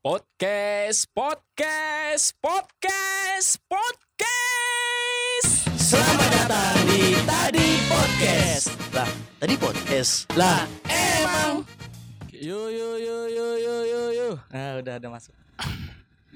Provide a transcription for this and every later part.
Podcast, podcast, podcast, podcast. Selamat datang di Tadi Podcast. Lah, tadi podcast. Lah, emang. Yo yo yo yo yo yo yo. Nah, udah ada masuk.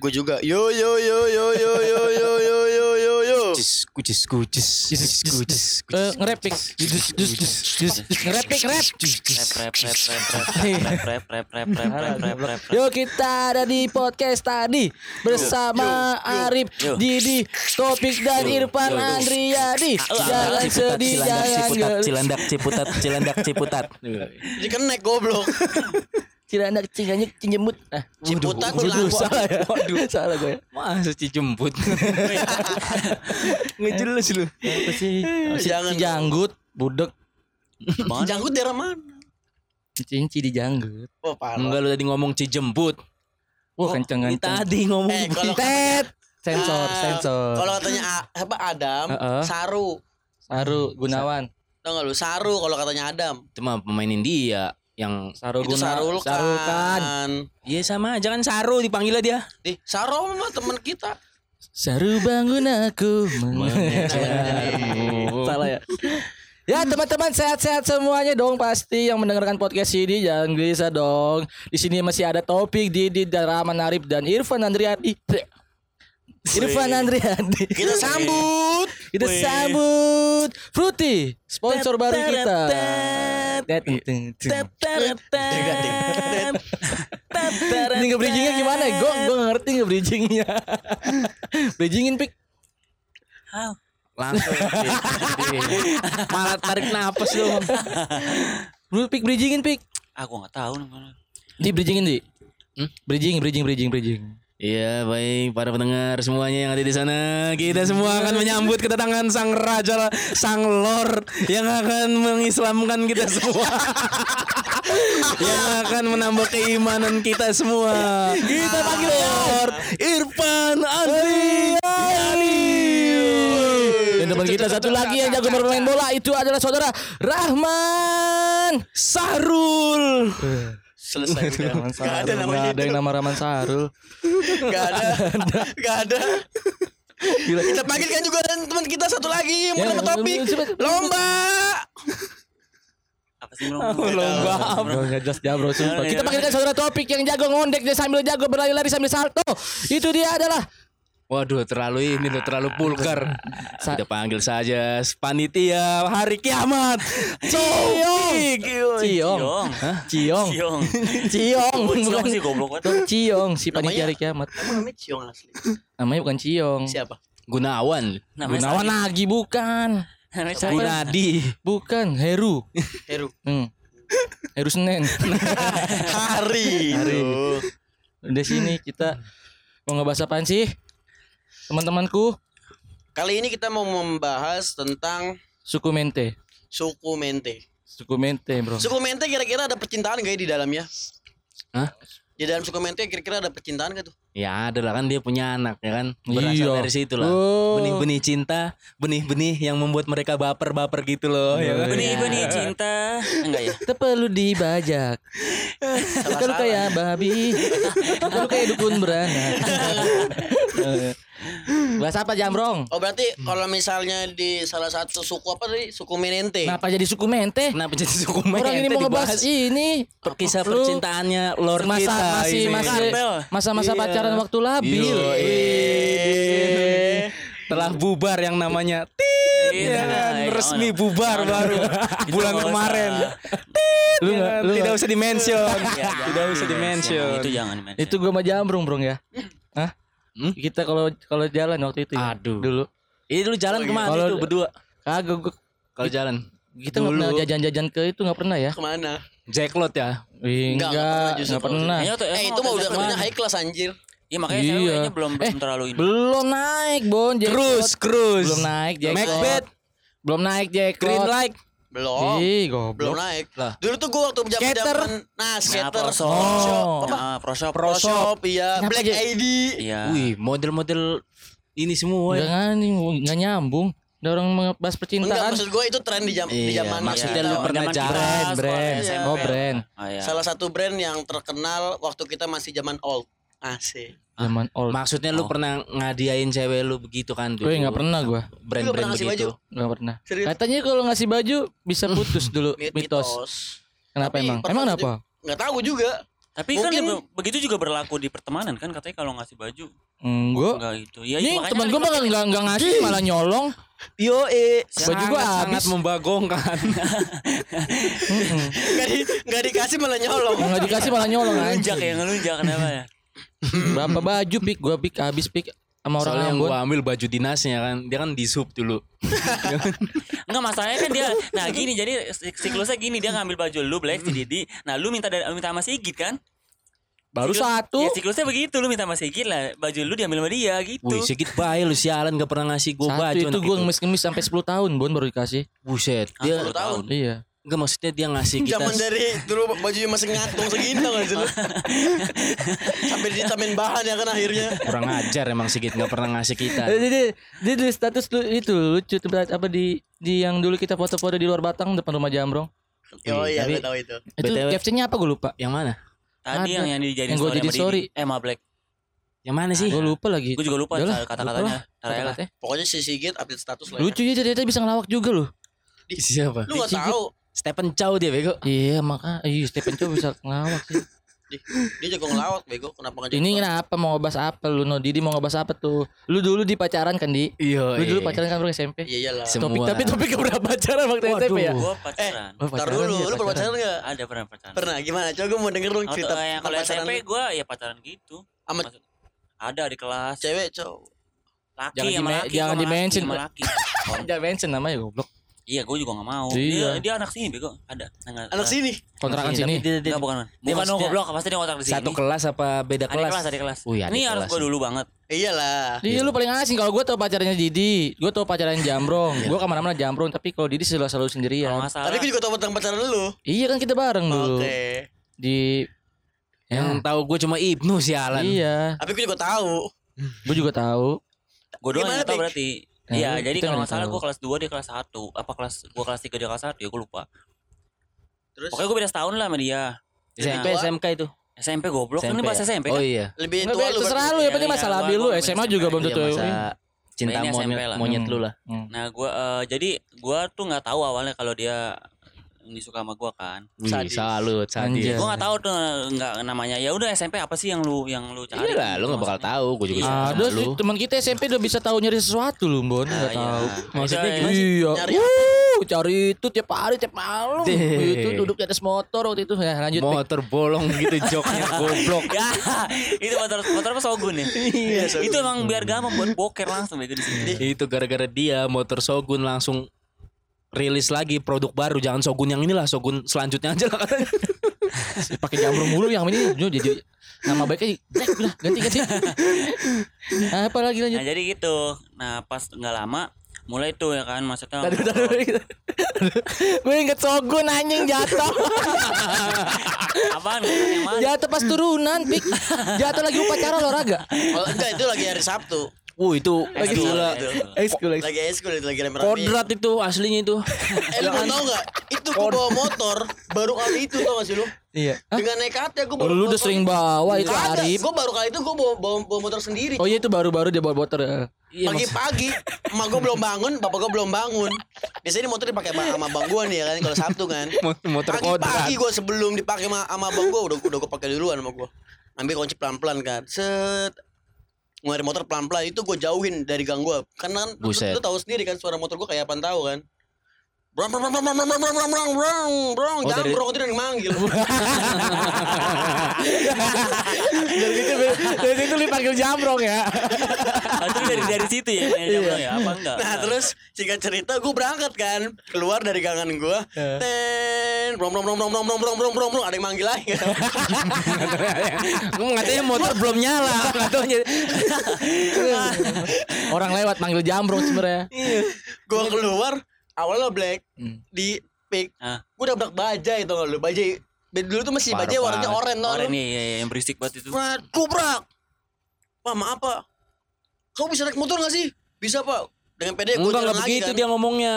Gue juga. Yo yo yo yo yo yo yo yo yo yo yo. Kucis, kucis, kucis, kucis, kucis. Eh, ngerap pik. Dus dus dus dus. Ngerap pik, ngerap. rap rap rap rap rap rap rap rap rap rap rap rap Yo kita ada di podcast tadi bersama Arif, Didi, Topik dan Irfan Andriyadi. Jangan sedih, jangan ciputat gel- cilandak ciputat cilandak ciputat Jadi kenek goblok. Cilandak cinganya cinjemut. Ah, Ciputat waduh, cilandak. salah ya. Waduh, salah gue. masa cijemput Nggak jelas lu. Apa sih? Si, Jangan. janggut, budek, Janggut daerah mana? cinci di janggut. Oh parah. enggak lu tadi ngomong cijemput Wah, kenceng Ini kenceng. tadi ngomong Eh, kalau Tet. Sensor, Ah, sensor. Kalau katanya apa Adam. Saru. Saru Gunawan. Tau gak lu? Saru kalau katanya Adam. cuma pemain India yang Saru Itu Guna- Sarul kan. Sarul kan. Iya sama aja kan Saru dipanggilnya dia Di Saru mah teman kita. Saru bangun aku. Salah ya. Ya teman-teman sehat-sehat semuanya dong pasti yang mendengarkan podcast ini jangan gelisah dong. Di sini masih ada Topik, Didi, dan Rahman Arif dan Irfan Andriadi. Irfan Andriadi. Kita sambut. Kita sambut Fruity, sponsor baru kita. Ini nggak bridgingnya gimana ya? Gue gue nggak ngerti nggak bridgingnya. Bridgingin pik. langsung malah tarik napas lu Lu pik bridgingin pik. aku nggak tahu namanya Di bridgingin di. Hmm? Bridging, bridging, bridging, bridging. Iya baik para pendengar semuanya yang ada di sana. Kita semua akan menyambut kedatangan sang raja sang lord yang akan mengislamkan kita semua. Yang akan menambah keimanan kita semua. Kita panggil Lord Irfan Andriani Dan teman kita satu lagi yang jago bermain bola itu adalah saudara Rahman Sahrul Selesai udah. Gak ada namanya ada yang nama Rahman Sarul. Gak ada. Gak ada. Kita panggilkan juga teman kita satu lagi yang Ya, bernama Topik. Lomba. apa sih Lomba Bro, nggak jelas dia bro sumpah. Kita panggilkan saudara Topik yang jago ngondek dia sambil jago berlari-lari sambil salto. Itu dia adalah Waduh terlalu ini tuh terlalu pulgar Kita panggil saja panitia hari kiamat Ciong. Ciong. Ciong Ciong. Ciong Bukan sih goblok Ciong si panitia hari kiamat. Namanya Ciong asli. Namanya bukan Ciong. Siapa? Gunawan Gunawan lagi bukan. Gunadi Bukan Heru. Heru. Hmm. Heru Senen. Hari. Hari. Udah sini kita mau ngebahas apaan sih? Teman-temanku, Kali ini kita mau membahas tentang suku Mente. suku Mente. Suku Mente, Bro. Suku Mente kira-kira ada percintaan gak ya di dalamnya? Hah? Di dalam suku Mente kira-kira ada percintaan gak tuh? Ya ada lah kan dia punya anak ya kan Berasal Iya. dari situ lah Oh. Benih-benih cinta Benih-benih yang membuat mereka baper-baper gitu loh ya kan? Benih-benih cinta Enggak ya Kita perlu dibajak. Kita lu kayak babi. Kita lu kayak dukun beranak. Bahas apa Jambrong? Oh berarti kalau misalnya di salah satu suku apa tadi? Suku Menente. Kenapa jadi suku Mente? Kenapa jadi suku Orang ini Mente mau ngebahas ini Kisah percintaannya Lord masa kita masih ini. masih masa-masa Iya. pacaran waktu labil. Iya. Telah bubar yang namanya Tit Iya, ya kan? Resmi bubar baru Bulan kemarin Lu Tidak usah dimention Iya, Tidak usah dimention itu jangan. Itu gua sama Jambrong, Brong ya. Hmm? Kita kalau kalau jalan waktu itu. ya. Aduh. Dulu. Ini lu jalan ke mana Kalau- tuh berdua Kagak gua Kalau jalan kita nggak pernah Dulu. jajan-jajan ke itu nggak pernah ya? Ke mana? Jacklot ya Wih, Enggak, enggak, enggak pernah justru enggak pernah. Kayaknya Eh itu mah waktu udah namanya high class anjir. Iya makanya Iya. saya kayaknya belum belum Eh, terlalu ini. Belum naik, Bon. Cruise Cruise Belum naik, Jackpot. Macbeth Belum naik, Jackpot. Green Light Belum. Ih, Belum naik. Lah. Dulu tuh gua waktu zaman Skater. zaman nah Nah, skater. prosop. Oh. Apa? Nah, prosop. Pro shop iya, Kenapa Black jadi- ID. Iya. Wih model-model ini semua Enggak ya. kan, enggak nyambung. Ada orang Enggak percintaan. maksud gua itu tren di jam di Iya, zaman maksudnya lu pernah brand, brand. SMP. Oh, brand. Oh, iya. Salah satu brand yang terkenal waktu kita masih zaman old. Asik. Zaman old. Maksudnya lu Oh. pernah ngadiain cewek lu begitu kan dulu? Gue nggak pernah nggak Brand-brand pernah ngasih begitu. Nggak pernah. Serius? Katanya kalau ngasih baju bisa putus dulu Mit- mitos. Kenapa Tapi emang? Emang kenapa? Nggak tahu juga. Tapi kan Mungkin- be- begitu juga berlaku di pertemanan kan katanya kalau ngasih baju Enggak. enggak gitu. Ya Ini makanya teman kan gue malah nggak nggak ngasih malah nyolong. Yo eh. Baju gua Sangat- sangat habis. membagongkan. Nggak di, dikasih malah nyolong. Nggak dikasih malah nyolong ngelunjak ya ngelunjak kenapa ya? Berapa baju pik gua pik habis pik sama orang Soalnya yang gua ambil baju dinasnya kan, dia kan di sub dulu. Enggak masalahnya kan dia Nah gini jadi sik- siklusnya gini Dia ngambil baju lu Black si Didi Nah lu minta dari, minta sama Sigit kan Baru Siklus- satu. Ya siklusnya begitu Lu minta sama Sigit lah Baju lu diambil sama dia gitu Wih, sedikit baik lu sialan gak pernah ngasih gua Satu baju itu gue ngemis-ngemis sampai 10 tahun Bon baru dikasih. Buset, Ah, dia 10 tahun Iya. Enggak maksudnya dia ngasih kita Zaman dari dulu bajunya masih ngatung segini tau gak sih lu? Sampai ditambahin bahan ya kan akhirnya. kurang ajar emang sedikit nggak pernah ngasih kita. Eh, Jadi dia di status lu itu lucu tempat apa di di yang dulu kita foto-foto di luar Batang depan rumah Jambrong. Oh iya, Tapi- gue tahu itu. Itu BTW. captionnya apa gue lupa. Yang mana? Tadi Ada. yang yang dijadiin Yang story jadi. Didi. Eh Black Yang mana sih? Gue lupa lagi. Gue juga lupa kata-katanya ya. Kata-katanya. Pokoknya si Sigit update status lah. Ya. Lucu ya ternyata bisa ngelawak juga loh. Siapa? Lu gak tahu. Stephen Chow dia bego. Iya maka iya Stephen Chow bisa ngelawak sih. Di- Dia jago ngelawak bego. Kenapa nggak jago? Ini kenapa mau ngebahas apa lu no Didi mau ngebahas apa tuh? Lu dulu di pacaran kan di? Iya. Lu dulu pacaran kan bro SMP? Iya iyalah. Sem- Topik Semua. tapi topik udah pacaran waktu SMP ya? Gue pacaran Oh, Ntar pacaran dulu, ya, lu pernah pacaran nggak? Ada pernah pacaran Pernah gimana? Coba gue mau denger dong Oh, cerita yang kalau pacaran SMP gue ya pacaran gitu Sama Ada di kelas cewek cowok. Laki Jangan sama laki jangan gua di-mention. Jangan mention namanya goblok. Iya gue juga gak mau Iya. Dia, dia anak sini bego Ada Enggak, Anak sini. Kontrakan Tapi sini. dia- dia- Enggak bukan dia Bukan maksudnya goblok Pasti dia kontrak di sini Satu kelas apa beda Ada kelas? kelas Ada kelas adik Ini harus kelas. gue dulu banget Iyalah. Iya lu paling asing kalau gue tau pacarnya Didi, gue tau pacarnya Jambrong, gue ke mana-mana Jambrong, tapi kalau Didi selalu selalu sendirian. Tapi gue juga tahu tentang pacaran lu. Iya kan kita bareng dulu Oke. di Yang tahu gue cuma Ibnu sialan. Iya, Tapi gue juga tahu. gue juga tahu. Gue doang Gimana, yang tau berarti Iya lu- jadi kalau nggak nggak salah gue kelas 2 dia kelas 1 Apa kelas Gue kelas 3 dia kelas 1 ya gue lupa Terus Pokoknya gue beda setahun lah sama dia SMP Tua. SMK itu. SMP goblok Kan ini SMP bahas ya? SMP Oh kan iya. lebih Nggak, tua Be, lu. terserah lu ya, penting Iya, masalah gua- ambil lu, gua SMA juga belum Iya, tentu. masa cinta SMP monyet, lah. monyet Hmm. lu lah. Hmm. Nah gue jadi gue tuh nggak tahu awalnya kalau dia ini suka sama gue kan Wih, Sadis. salut, sadis. Anjay. gue nggak tahu tuh nggak namanya ya udah SMP apa sih yang lu yang lu cari Iya lah, lu gak bakal Maksudnya. tahu. Gue juga Iya. sama Ada sih teman kita SMP udah bisa tahu nyari sesuatu lu, Bon. Enggak Ah, iya. tahu. Maksudnya Iya, gimana sih? Iya. Nyari Uh, cari itu tiap hari tiap malam. Itu duduk di atas motor waktu itu. Ya, lanjut. Motor bolong gitu joknya goblok. ya itu motor motor apa Sogun ya Iya, Sogun. itu emang biar gampang buat boker langsung ya di sini Itu gara-gara dia motor Shogun langsung rilis lagi produk baru jangan Shogun yang inilah Shogun selanjutnya aja lah katanya. pakai jamrong mulu yang ini jadi nama baiknya udah ganti ganti. Apa lagi lanjut? nah jadi gitu nah pas nggak lama mulai tuh ya kan maksudnya Tadi udah Gue inget Sogun anjing jatuh. apaan jatuh pas turunan, Pik. Jatuh lagi upacara olahraga. Oh, enggak itu lagi hari Sabtu. Wuh itu Lagi gila. Lagi eskul lagi rame-rame. Kodrat itu aslinya itu. Eh lu tau gak? Itu gue bawa motor baru kali itu tau gak sih lu? Iya. Dengan nekatnya gue Oh, lu udah sering bawa itu Arif. Gue baru kali itu gue bawa, bawa, bawa motor sendiri. Oh iya itu baru-baru dia bawa motor. ya. Iya, Pagi-pagi, emak gue belum bangun, bapak gue belum bangun. Biasanya ini motor dipakai sama bang gue nih ya kan, kalau Sabtu kan. motor kodrat. Pagi-pagi gue sebelum dipakai sama, sama bang gue, udah udah gue pakai duluan sama gue. Ambil kunci pelan-pelan kan, set. Ngeluarin motor pelan-pelan itu gue jauhin dari gang gue. Karena kan lu, lu tahu sendiri kan suara motor gue kayak apa tahu kan. Brong brong brong brong brong brong brong brong brong brong Oh, dari- jambrong itu yang manggil. Dari situ dari situ dipanggil jambrong ya. Ah, itu dari dari situ ya jambrong ya apa enggak Nah terus singkat cerita gue berangkat kan keluar dari gangan gue, ten, brong brong brong brong brong brong brong brong brong brong ada yang manggil lagi. Gue katanya motor belum nyala. Nggak. Orang lewat manggil jambrong sebenarnya. gue keluar awalnya black Hmm. di pick, Ah. gue dabrak bajai tau gak lu bajai. Dulu tuh masih bajai warnanya oranye tau orang lu. nih ya, ya, yang berisik banget itu Nah, kubrak. Pak maaf pak, kamu bisa naik motor gak sih? Bisa pak. Dengan pede gue jalan lagi begitu kan. dia ngomongnya.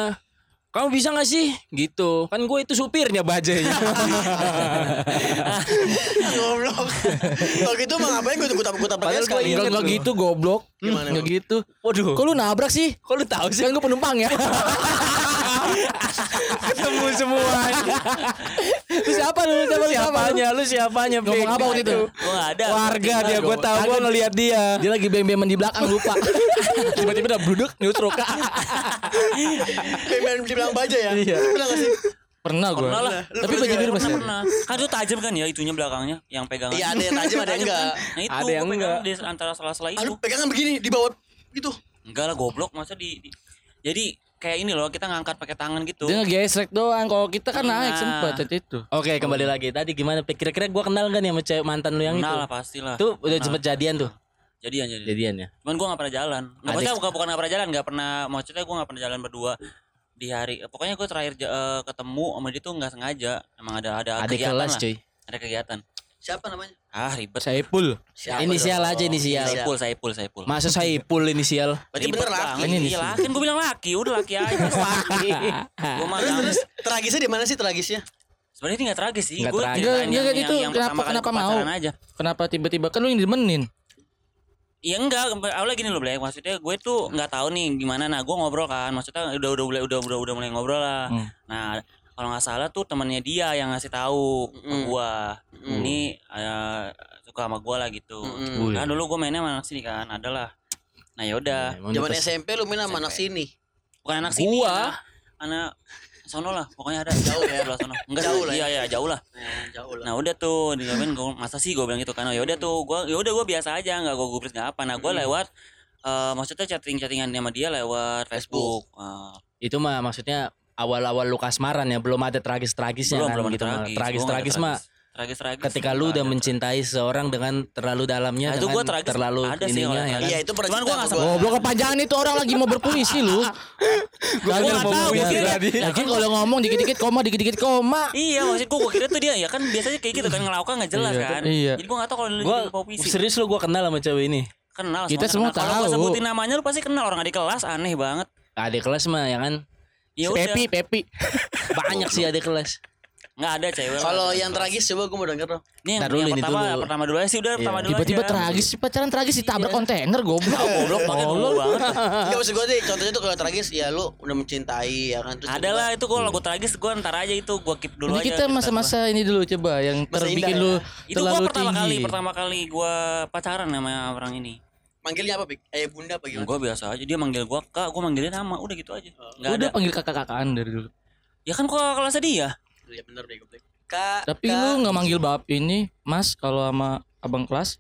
kamu bisa gak sih gitu kan gue itu supirnya bajanya Goblok. Kalau gitu mah ngapain gue gue tabrak gue tabrak Padahal sekali. gua Enggak enggak gitu goblok. Gimana, Enggak gitu. waduh Kok lu nabrak sih? kok lu tahu sih Kan gue penumpang ya. ketemu semuanya Lu siapa lu? Siapa lu? siapa? siapanya lu siapanya Ngomong apa waktu itu? Gua nggak ada. warga dia gue tahu gue ngeliat dia Dia lagi bem-beman di belakang lupa. Tiba-tiba udah bluduk nyutruk. Kayak main dibilang baja ya. Iya. Pernah gak sih? Pernah gue. Pernah lah. Tapi baju biru Pernah, masih. pernah. Kan itu tajam kan ya itunya belakangnya yang pegangan. Iya ada yang tajam ada yang enggak. Nah itu Ada yang enggak. di antara sela-sela itu. Pegangan begini di bawah gitu. Enggak lah goblok masa di, di- Jadi kayak ini loh kita ngangkat pakai tangan gitu. Dia ngegesrek doang. Kalau kita kan naik Nah. sempet tadi itu. Oke kembali lagi tadi gimana kira-kira gue kenal kan ya sama cewek mantan lu yang Kenal itu lah pastilah. tuh udah sempet jadian tuh Jadian jadi. jadian ya Cuman gue gak pernah jalan. Nggak, Adik- maksudnya bukan bukan gak pernah jalan, gak pernah. Maksudnya gue gak pernah jalan berdua di hari. Pokoknya gue terakhir eh, ketemu sama dia tuh nggak sengaja. Emang ada ada ada kegiatan kelas lah. cuy Ada kegiatan. Siapa namanya? Ah ribet. Saipul. Siapa inisial dong? aja inisial Saipul, Saipul, Saipul. masa Saipul inisial Berarti bener laki. Ini Iya sih. laki, kan gue bilang laki, udah laki aja. gue mah Terus tragisnya di mana sih tragisnya? Sebenarnya ini gak tragis sih. Gue tragis. yang, nggak, itu yang, yang kenapa- kenapa gua mau? aja. Kenapa tiba-tiba kan lu yang dimenin? Iya enggak, awalnya gini loh Black. Maksudnya gue tuh nggak tahu nih gimana. Nah, gue ngobrol kan. Maksudnya udah udah mulai udah udah udah mulai ngobrol lah. Hmm. Nah, kalau nggak salah tuh temannya dia yang ngasih tahu ke Mm. gua. Mm. Ini eh, suka sama gua lah gitu. Mm-mm. Wih. Kan dulu gue mainnya sama anak sini kan, adalah. Nah, yaudah. Emang Zaman SMP lu main sama anak sini. Bukan anak sini. Gua. Anak, sono lah, pokoknya ada. Jauh ya? Sebelah sono. Enggak Jauh lah Iya, ya? iya, jauh lah. Nah, jauh lah. Nah udah tuh dijamin gue masa sih gue bilang gitu kan oh, ya udah tuh gue ya udah gue biasa aja nggak gue gubris nggak apa nah gue lewat eh maksudnya chatting chattingan sama dia lewat Facebook, Eh, itu mah maksudnya awal-awal lu kasmaran ya belum ada tragis-tragisnya belum kan belum gitu mah. tragis tragis-tragis Gua mah tragis tragis ketika lu udah mencintai seseorang dengan terlalu dalamnya Nah, itu gua tragis terlalu ada sih ininya ya kan? Iya itu pernah Cuman gua nggak Goblok kepanjangan itu orang lagi mau berpuisi lu. Gua nggak tahu, gua kira- Lagi kalau ngomong dikit-dikit koma, dikit-dikit koma. iya maksud gue gue kira tuh dia ya kan biasanya kayak gitu kan ngelaukan nggak jelas Iya, kan iya. jadi gue nggak tahu kalau lu Gua jadi puisi serius lu gua kenal sama cewek ini. kenal Kita semua kenal. kalau tahu. sebutin namanya lu pasti kenal orang adik kelas aneh banget Adik kelas mah ya kan ya udah Pepi, Pepi. banyak sih adik kelas. nggak ada cewek. Kalau yang tragis coba gue mau denger dong. ini yang, Ntar dulu, yang ini pertama dulu. pertama dulu aja sih udah pertama dulu Tiba-tiba aja. tragis sih pacaran tragis ditabrak kontainer goblok. goblok pakai dulu banget Enggak maksud gue sih contohnya tuh kalau tragis ya lu udah mencintai ya kan terus Ada lah itu kalau lagu tragis gue ntar aja itu gue keep dulu Ini aja. kita masa-masa ini dulu coba yang terbikin lu ya? gua. itu gue terlalu pertama tinggi. kali pertama kali gue pacaran sama orang ini. Manggilnya apa Pik? Ayah bunda apa gimana? Gue biasa aja dia manggil gue kak, gue manggilnya nama, udah gitu aja. Gak Udah ada. panggil kakak-kakaan dari dulu. Ya kan kok kelasnya dia. Iya bener deh gue. Kak. Tapi Kak. lu nggak manggil bab ini, Mas, kalau sama abang kelas?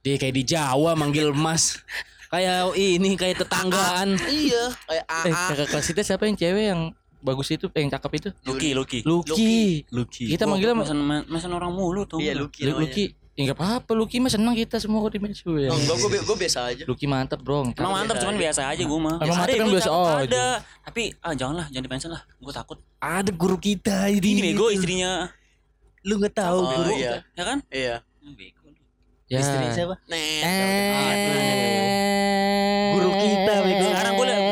Dia kayak di Jawa manggil Mas. kayak ini kayak tetanggaan. Iya, kayak Eh, AA. kakak kelas kita siapa yang cewek yang bagus itu, eh, yang cakep itu? Lucky, Lucky. Lucky. Lucky. Kita manggilnya sama Mesen, mesen orang mulu tuh. Iya Lucky. Lucky. Ya enggak apa-apa, Lucky mah senang kita semua kok di Mesu ya. Oh, enggak gue gue biasa aja. Lucky mantap, Bro. Emang mantap cuman biasa aja gue mah. Emang mantap yang kan gua biasa aja. Ada. Tapi ah janganlah jangan dipension lah. Gue takut. Ada guru kita ini. Ini bego istrinya. Lu nggak tahu Oh, guru. iya. Ya kan? Iya. Bego. Ya. Istrinya siapa? Nih. Eh. Guru kita, bego. Sekarang gue gue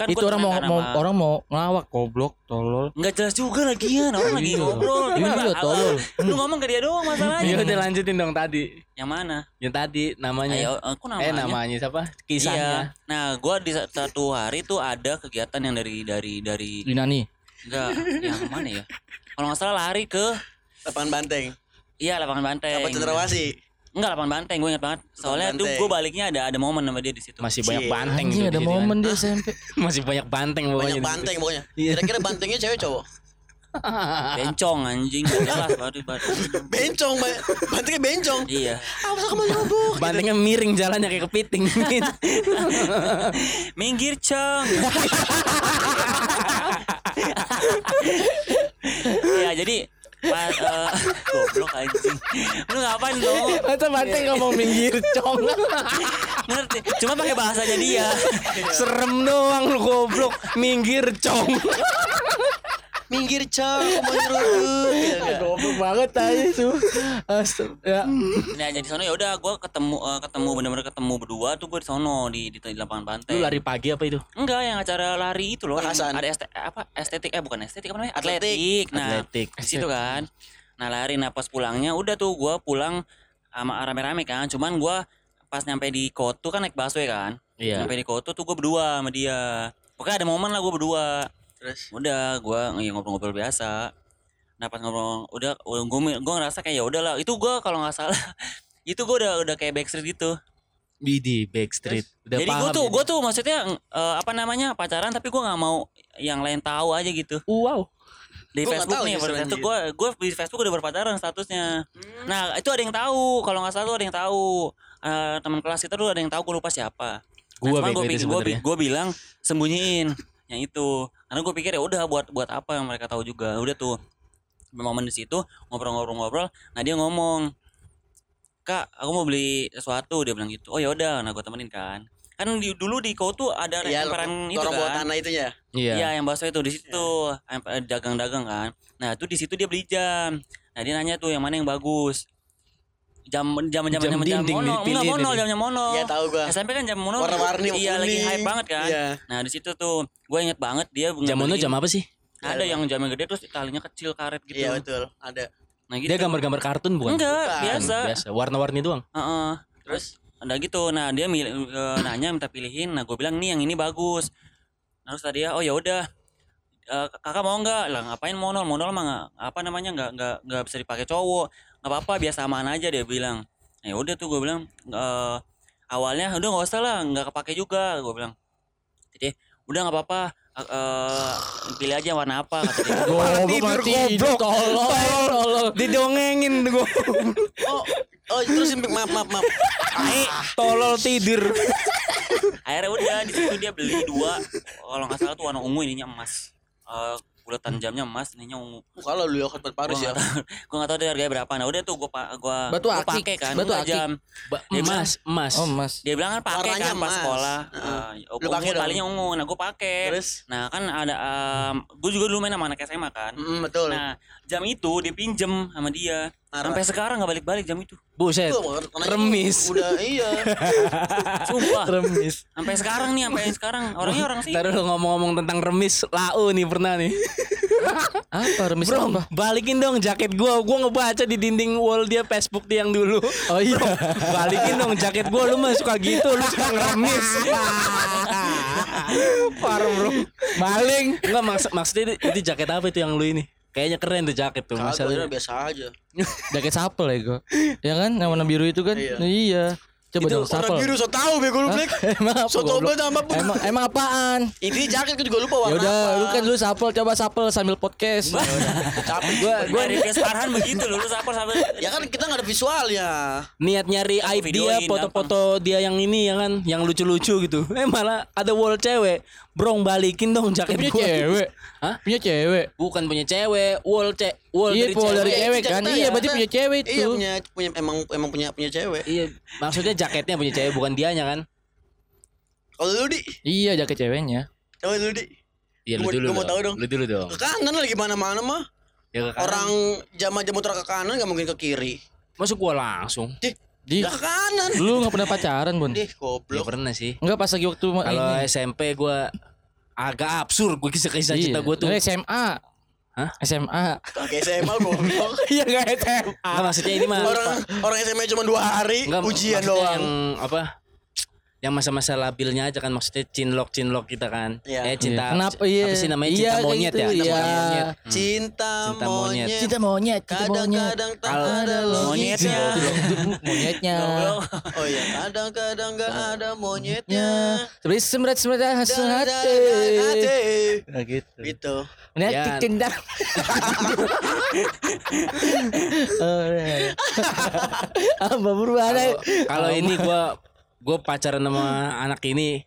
kan Itu orang mau, mau orang mau ngelawak goblok, tolol. Nggak jelas juga lagian orang lagi Iya. ngobrol. Ini juga tolol. Lu ngomong ke dia doang Ya masalahnya. udah lanjutin dong tadi. Yang mana? Yang tadi namanya. Ayo, aku namanya. Eh namanya siapa? Kisahnya. Iya. Nah, gua di sa- satu hari tuh ada kegiatan yang dari dari dari Yunani. enggak yang mana ya? Kalau nggak salah lari ke Lapangan banteng. iya lapangan banteng. Apa cendrawasih? Enggak lapangan banteng, gue ingat banget. Soalnya tuh Banteng. gue baliknya ada ada momen sama dia di situ. Masih banyak Cie. banteng Anjing tuh ada di kan. momen dia SMP. Masih banyak banteng pokoknya. Banyak banteng pokoknya. Iya. Kira-kira bantengnya cewek cowok? Bencong anjing, jelas baru baru. Bencong, bantengnya bencong. Iya. Apa kamu nyobok? Bantengnya miring jalannya kayak kepiting. Minggir, Cong. ya, jadi pas eh, goblok anjing. Lu ngapain dong? Masa banteng ngomong minggir cong. Ngerti? Cuma pakai bahasanya dia. Serem doang lu goblok. Minggir cong. minggir cok mau nyeruduk gitu kan. Goblok banget tadi itu. Ya. Nah jadi sono ya udah gue ketemu eh, ketemu bener-bener ketemu berdua tuh gue di sono di, di di lapangan pantai. Lu lari pagi apa itu? Enggak yang acara lari itu loh. Perasan. Ada este, apa estetik eh bukan estetik apa namanya? Atletik. Atletik. Nah, Atletik. di situ kan. Nah lari nah pas pulangnya udah tuh gue pulang sama rame-rame kan. Cuman gue pas nyampe di Kotu kan naik busway kan. Iya. Nyampe di Kotu tuh gue berdua sama dia. Pokoknya ada momen lah gue berdua. Terus Udah gue ngobrol-ngobrol biasa. Nah pas ngobrol udah gue gue ngerasa kayak ya udahlah itu gue kalau nggak salah itu gue udah udah kayak backstreet gitu. Bidi Backstreet. Udah Jadi gue paham tuh ini. gue tuh maksudnya eh, apa namanya pacaran tapi gue nggak mau yang lain tahu aja gitu. Wow. Di Gua Facebook nih, pada anjir. gue gue di Facebook udah berpacaran statusnya. Nah itu ada yang tahu kalau nggak salah tuh ada yang tahu Eh, teman kelas kita tuh ada yang tahu gue lupa siapa. Gua nah, gue itu gue sebenarnya. gue bilang sembunyiin yang itu. Karena gue pikir ya udah buat buat apa yang mereka tahu juga. Udah tuh momen di situ ngobrol-ngobrol-ngobrol nah dia ngomong kak aku mau beli sesuatu. Dia bilang gitu. Oh ya udah. Nah gue temenin kan. Kan di, dulu di kau tuh ada ya emperan itu kan. Tanah itunya? Iya. Iya, yang bakso itu di situ. Eh, dagang-dagang kan. Nah, itu di situ dia beli jam. Nah, dia nanya tuh yang mana yang bagus. Jam jam jam Jam jam, mono, enggak mono, jamnya mono. ya tahu gua SMP kan jam mono. warna-warni Iya, lagi hype banget kan. Iya. Nah, di situ tuh gue inget banget dia Jam mono jam apa sih? Ada yang jamnya gede terus talinya kecil karet gitu. iya betul ada Nah, gitu. Dia gambar-gambar kartun bukan? Enggak, Bukan. biasa. Biasa. Warna-warni doang. Heeh. terus Udah gitu. Nah, dia milih eh, nanya minta pilihin. Nah, gue bilang nih yang ini bagus. Nah, Terus tadi ya, oh ya udah. Eh, kakak mau nggak lah ngapain monol monol mah nggak apa namanya nggak nggak nggak bisa dipakai cowok nggak apa-apa biasa aman aja dia bilang Nah, ya udah tuh gue bilang eh, awalnya udah nggak usah lah nggak kepake juga gue bilang jadi udah nggak apa-apa eh, eh, pilih aja warna apa kata dia Goblok tidur, mati goblok. tolol tolol. Didongengin gua. oh oh terus maaf maaf maaf Tolol tidur. akhirnya udah di situ dia beli dua kalau nggak salah tuh warna ungu ininya emas Eh, bulatan jamnya emas ininya ungu. Kalau lu ya buat Paris ya. gue gak tau deh harganya berapa. Nah udah tuh gue pa gua Batu gua pakai kan Batu akik. jam. Ba- emas, emas. Oh, Mas. dia bilang kan pakai Warnanya kan pas emas. sekolah. Heeh. Eh, Lu pakai talinya ungu. Nah gue pakai. Terus? Nah kan ada gue juga dulu main sama anak SMA kan. Mm, betul. Nah jam itu dipinjem sama dia Marah. sampai sekarang nggak balik-balik jam itu Buset. Remis. udah iya sumpah Remis. sampai sekarang nih sampai sekarang orangnya orang sih Ntar lu ngomong-ngomong tentang remis lau nih pernah nih. Apa remis Bro, apa? balikin dong jaket gua. Gua ngebaca di dinding wall dia Facebook dia yang dulu. Oh iya. Balikin dong jaket gua lu mah suka gitu, lu suka ngeremis. Parah, Bro. Maling. Enggak maks maksudnya itu, itu jaket apa itu yang lu ini? Kayaknya keren tuh jaket tuh Kagak, masalahnya. udah biasa aja Jaket sapel ya gue. Ya kan yang warna biru itu kan? Iya. Iya. Coba itu dong sapel. biru so tau bego lu Black emang apa? so tau sama Emang emang apaan? ini jaket gue juga lupa Ya warna udah, apa lu kan lu sapel coba sapel sambil podcast. capek gua gue dari Ries Farhan begitu loh lu apa sampai ya kan kita nggak ada visualnya Niat nyari aib dia, foto-foto dia yang ini ya kan, yang lucu-lucu gitu. Eh malah ada wall cewek. Brong balikin dong jaket punya gua. cewek. Hah? Punya cewek. Bukan punya cewek, wall ce wall Iya, dari cewek. dari cewek kan. Iya, ya, berarti punya cewek itu. iya punya punya emang emang punya punya cewek Iya, maksudnya jaketnya punya cewek bukan dianya kan? kalau lu di Iya, jaket ceweknya. kalau lu di Iya lu mau- dulu gua mau dong. tahu dong. Lu dulu dong. ke kanan lagi mana mana mah Ya ke kanan. orang jama jam muter ke kanan nggak mungkin ke kiri masuk gua langsung. dih Di ya ke kanan lu gak pernah pacaran, Bun? dih Ya goblok pernah sih. Enggak pas lagi waktu Kalau ini. SMP gua agak absurd gue kisah-kisah Iya. cinta gua tuh. Lu SMA. Hah? SMA. kayak SMA goblok Iya enggak SMA. Enggak maksudnya ini mah orang orang SMA cuma dua hari Enggak, ujian doang Yang apa? Yang masa-masa labilnya aja kan maksudnya cinlok cinlok kita kan. Iya. Eh cinta. Iya. Kenapa iya? Apa sih namanya Iya, cinta kayak monyet gitu, ya? Cinta iya. monyet. cinta, Cinta monyet. monyet Cinta monyet, cinta monyet. kadang-kadang tak Kalau- ada Monyetnya. Monyetnya. oh iya kadang-kadang gak ada monyetnya Sebenarnya semrat semrat hasil hati. Nah, gitu. gitu Ya. tindang. Oh, iya. Apa berubah Kalau ini gua gua pacaran sama anak ini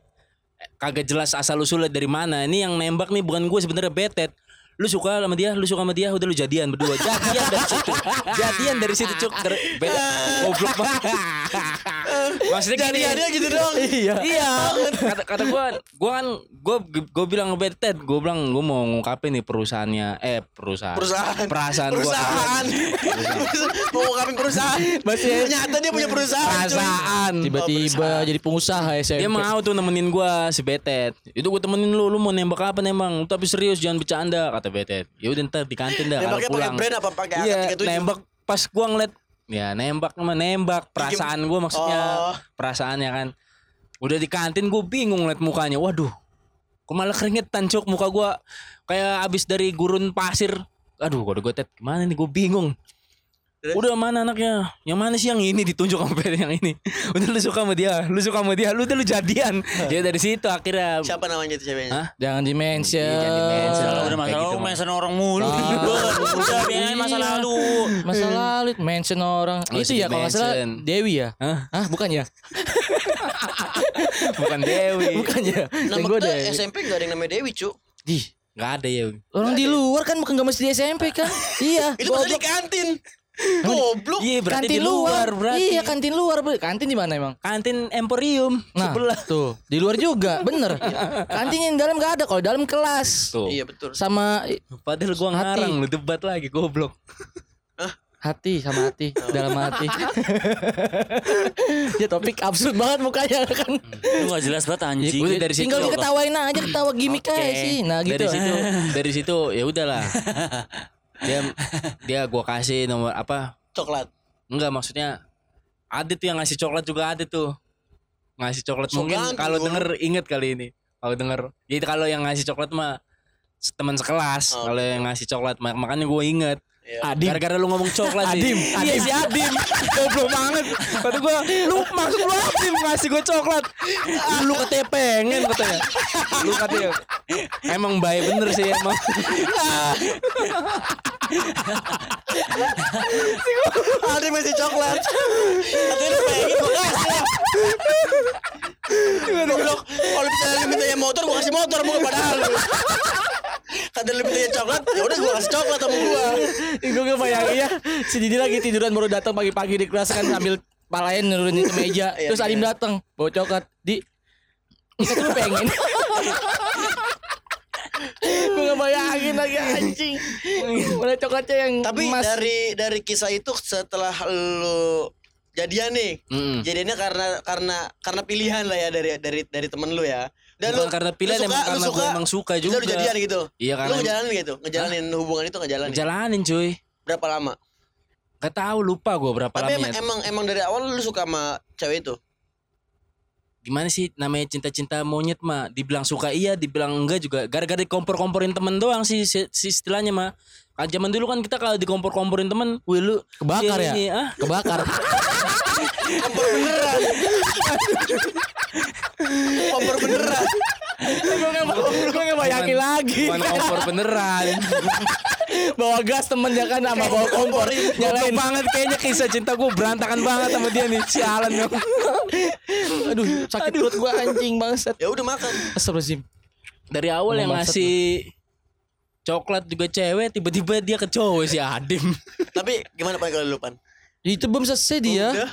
kagak jelas asal usulnya dari mana. Ini yang nembak nih bukan gue sebenarnya betet. Lu suka sama dia, lu suka sama dia, udah lu jadian berdua. Jadian dari situ. Jadian dari situ cuk. Ter- beda. Goblok banget. Maksudnya Jadi gini. dia gitu doang. Iya. Iya, kata kata gue, gue kan gue gue bilang ke Betet, gue bilang gue mau ngungkapin nih perusahaannya, eh perusahaan, Perusahaan. perasaan Perusahaan. Mau ngungkapin perusahaan. Masih- Ternyata dia punya perusahaan. cuy. perasaan. Tiba-tiba jadi pengusaha SMP. Dia mau tuh nemenin gue si Betet. Itu gue temenin lu, lu mau nembak apa emang? Tapi serius jangan bercanda kata Betet. Ya udah ntar di kantin dah kalau pulang. brand apa? Pakai Iya, AK-37? nembak. Pas gua ngeliat ya nembak mah nembak. Perasaan gua maksudnya. Oh. perasaannya kan. Udah di kantin gue bingung ngeliat mukanya. Waduh kok malah keringetan cok muka gua. Kayak abis dari gurun pasir. Aduh gue gue tet gimana nih? Gue bingung udah mana anaknya yang mana sih yang ini ditunjuk sampai yang ini udah lu suka sama dia lu suka sama dia lu udah lu jadian ya dari situ akhirnya Siapa namanya itu ceweknya? Hah? Jangan di-mention. Iya, jangan di-mention. Kalau udah masalah gitu, mention orang mulu. Ah. Udah biarin masa Iya. lalu. Masa lalu mention orang. Oh, itu ya kalau nggak salah. Dewi ya? Hah? Hah, bukan ya? bukan Dewi Bukan ya? Nama kita. SMP gak ada yang namanya Dewi, cu. Dih, nggak ada ya orang di luar kan bukan gak mesti di SMP kan? iya. Itu pas di kantin. Goblok. iya berarti kantin di luar berarti Iya, kantin luar. Bro. Kantin di mana emang? kantin Emporium Nah, sebelah tuh di luar juga, bener. Kantin yang dalam gak ada, kalau dalam kelas. tuh Iya betul. Sama padahal gua Hati. ngarang lu debat lagi goblok hati sama hati dalam hati. ya topik absurd banget mukanya kan. Lu gak jelas banget anjing. Udah dari situ Tinggal diketawain aja, ketawa gimmick aja sih. Nah, gitu. dari situ dari situ ya udahlah dia dia gua kasih nomor apa? Coklat. enggak maksudnya ada tuh yang ngasih coklat juga ada tuh. Ngasih coklat So mungkin kalau denger inget kali ini. Kalau denger jadi kalau yang ngasih coklat mah teman sekelas. Oh, kalau yang ngasih coklat mak- makanya gue inget. Adim. Gara-gara lu ngomong coklat sih. Adim, Iya si Adim. Goblok banget. Kata gua, lu maksud lu Adim ngasih gua coklat. Lu katanya pengen katanya. Lu katanya emang baik bener sih emang. Yang masih coklat. Katanya lu pengen gua kasih. Goblok. Kalau misalnya lu mintanya motor gua kasih motor bukan padahal Kata lu mintanya coklat, ya udah gua kasih coklat sama gua. Gue gak bayangin ya Si Didi lagi tiduran baru datang pagi-pagi di kelas kan Sambil palain nurunin ke meja Iya, Terus Adim iya. datang Bawa coklat Di Kita tuh pengen Gue gak bayangin lagi anjing Mana coklatnya yang Tapi emas dari dari kisah itu setelah lu jadian nih, Mm-mm. jadiannya karena karena karena pilihan lah ya dari dari dari temen lu ya. Dan Bukan karena pilihan, lu emang karena gua emang suka Bisa lu juga. jadian gitu. Iya, Lu karena- ngejalanin gitu, ngejalanin hubungan itu ngejalanin. Jalanin cuy. Berapa lama? Gak tahu lupa gua berapa Tapi emang, lamanya. emang emang dari awal lu suka sama cewek itu. Gimana sih namanya cinta-cinta monyet mah Dibilang suka iya Dibilang enggak juga Gara-gara dikompor-komporin temen doang sih si, si istilahnya mah Kan zaman dulu kan kita kalau dikompor-komporin temen Wih lu Kebakar si ya? ini, ah, Kebakar Kompor beneran. Kompor beneran. Gue gak, bayangin Bukan- lagi. Bukan kompor beneran. Bawa gas temennya kan sama bawa kompor. Nyalain banget kayaknya kisah cinta gue berantakan banget sama dia nih Sialan dong. Aduh sakit perut gue anjing bangsat. Ya udah makan. Astagfirullahaladzim. Dari awal yang ngasih Coklat juga cewek Tiba-tiba dia ke cowok si Adim. Tapi gimana Pan kalau lu Pan? Itu belum selesai dia. Udah.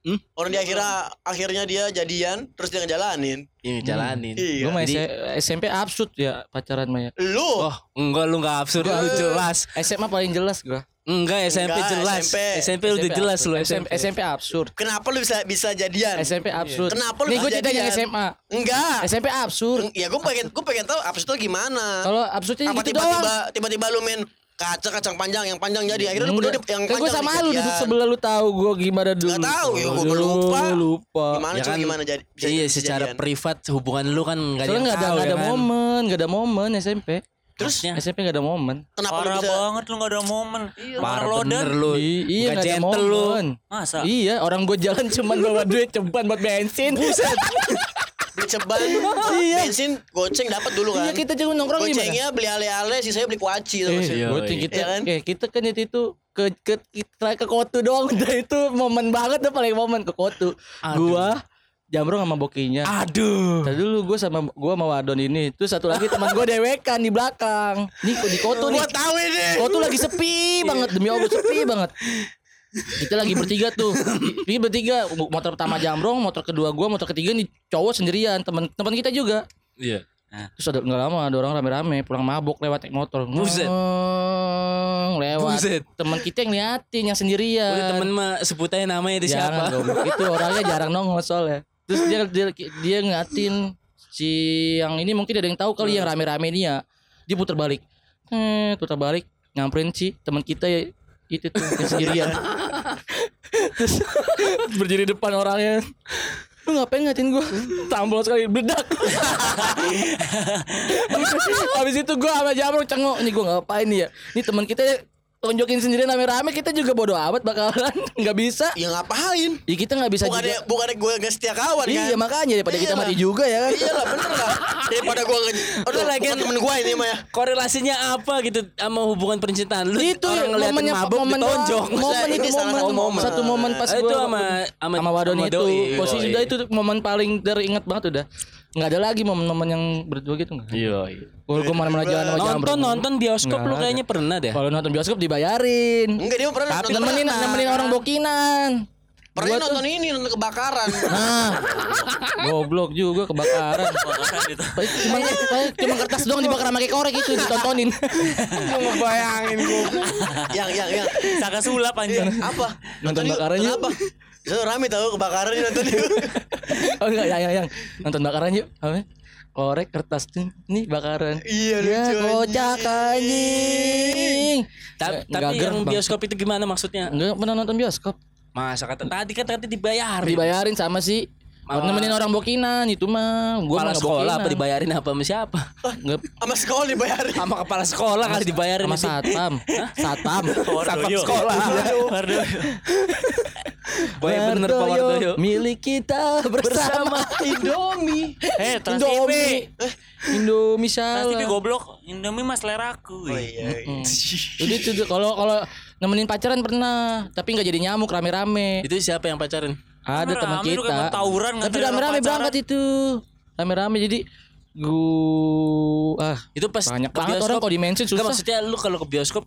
Hmm? Orang di akhirnya akhirnya dia jadian terus dia ngejalanin. Ini jalanin Iya. Gue mah Jadi- SMP absurd ya pacaran mah ya. Lu Oh enggak lu gak absurd Lu jelas SMA paling jelas gua. Enggak SMP Enggak, jelas SMP. SMP, udah SMP jelas absurd. lu SMP, SMP absurd. kenapa lu bisa bisa jadian? SMP absurd. Kenapa lu Nih gue jadian? SMA. Enggak. SMP absurd. Ya gue pengen gue pengen tahu abis itu gimana. Kalau absurdnya Apa gitu tiba-tiba tiba-tiba lu main kaca kacang panjang yang panjang jadi akhirnya lu berdua di- yang Kan gue panjang sama dijadian. lu duduk sebelah lu tahu gue gimana dulu. Nggak tahu, ya gua Aduh, lupa. Lupa. Gimana Ya kan, gimana jadi Iya secara jadian? privat hubungan lu kan gak ada nggak ada nggak ya ada kan? momen, nggak ada momen SMP. Terus SMP nggak ada momen. kenapa lu Parah bisa banget lu gak ada momen. Parah Loader. bener lu I- iya Nggak nggak ada gentle lu momen. Masa? Iya, orang gue jalan cuman bawa duit ceban buat bensin. Buset. ceban Iya. bensin goceng dapat dulu kan? Iya kita juga nongkrong? Gocengnya beli ale-ale sisanya beli kuaci Eh. Iya, goceng iya. kita, Iya kan? eh, kita kan itu itu ke ke kita ke Kotu doang udah itu momen banget tuh paling momen ke Kotu. Aduh. Gua Jamrong sama bokinya. Aduh Tadi dulu gue sama gua sama Wadon ini. Terus satu lagi teman gue dewekan di belakang. Nih di Kotu nih. Gua tahu ini. Kotu lagi sepi banget demi Allah sepi banget. kita lagi bertiga tuh ini bertiga motor pertama jambrong motor kedua gua motor ketiga nih cowok sendirian teman teman kita juga Iya. terus ada nggak lama ada orang rame-rame pulang mabuk lewat naik motor Buset. Ngong, lewat Buset. teman kita yang liatin yang sendirian Udah temen mah sebutnya namanya itu Jangan, siapa? goblok. itu orangnya jarang nongol soalnya terus dia dia, dia ngeliatin si yang ini mungkin ada yang tahu kali yang rame-rame ya dia putar balik eh putar balik nyamperin si teman kita ya itu tuh yang sendirian. Terus berdiri depan orangnya. Lu ngapain ngatin gua? Tampol sekali bedak habis itu gua sama Jamrong cengok. Ini gua ngapain nih ya? Ini teman kita tonjokin sendiri rame-rame kita juga bodo amat bakalan nggak bisa Ya ngapain? ya kita nggak bisa Bukannya juga bukannya gue gak setia kawan iya kan? makanya daripada kita Iyalah. mati juga ya kan Iya lah bener lah Daripada gue. Aduh lagian- bukan temen gue ini mah ya Korelasinya apa gitu sama hubungan percintaan lu? itu orang ya, ngeliatin momennya mabuk momen ditonjok. momen Maksudnya itu momen, satu momen. satu momen pas Ah, itu gua sama sama sama Wadon sama itu posisi udah itu momen paling teringat banget udah nggak ada lagi momen-momen yang berdua gitu nggak Iya. kalau gue mana-mana jalan sama Nonton nonton bioskop Nggak lu ada. kayaknya pernah deh. kalau nonton bioskop dibayarin Enggak dia pernah tapi nonton nemenin pernah. nemenin orang bokinan Pernah Gua tuh- nonton ini nonton kebakaran Nah, goblok juga kebakaran. Cuma cuma kertas doang dibakar pakai korek itu ditontonin. Mau ngebayangin gua. Yang yang yang Saka sulap anjing. Apa? Nonton yuk. bakaran yuk. Itu rame tau kebakaran nih nonton yuk. oh enggak, yang yang yang nonton bakaran yuk. Apa? Korek kertas tuh. Nih bakaran. Iya, Ya, lucu, kocak anjing. Ta- Tapi yang Bang. bioskop itu gimana maksudnya? Enggak pernah nonton bioskop. Masa kata tadi kan tadi dibayarin. Dibayarin sama si Malah- nemenin orang bokinan itu mah. Gua Kepala sekolah bokinan. apa dibayarin apa sama siapa? Nggak Sama sekolah dibayarin. Sama kepala sekolah kali dibayarin sama satpam. Satpam. Satpam sekolah. Wardoyo. Boy bener Pak Wardoyo. Milik kita bersama Indomie. Eh, Trans Indomie. TV. Indomie Trans TV salah. goblok. Indomie mas seleraku. Oh iya. iya. Jadi itu tuh, kalau kalau nemenin pacaran pernah, tapi nggak jadi nyamuk rame-rame. Itu siapa yang pacarin? Ada teman kita. tawuran, Tapi rame-rame berangkat itu. Rame-rame jadi gua ah Itu pas banyak banget bioskop- orang kalau dimention Enggak, susah. maksudnya lu kalau ke bioskop